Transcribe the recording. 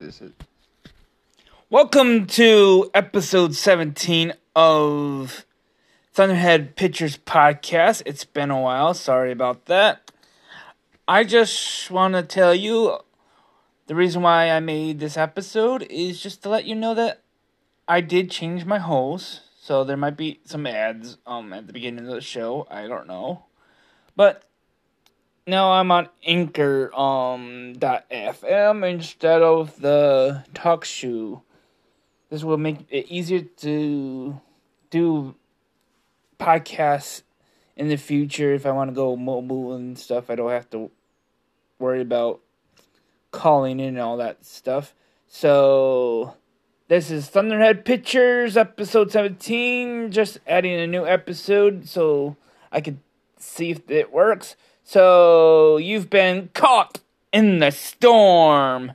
This is Welcome to episode 17 of Thunderhead Pictures Podcast. It's been a while. Sorry about that. I just want to tell you the reason why I made this episode is just to let you know that I did change my host. So there might be some ads um at the beginning of the show. I don't know. But now I'm on Anchor um dot FM instead of the TalkShoe. This will make it easier to do podcasts in the future if I want to go mobile and stuff. I don't have to worry about calling in and all that stuff. So this is Thunderhead Pictures episode 17 just adding a new episode so I could see if it works. So you've been caught in the storm.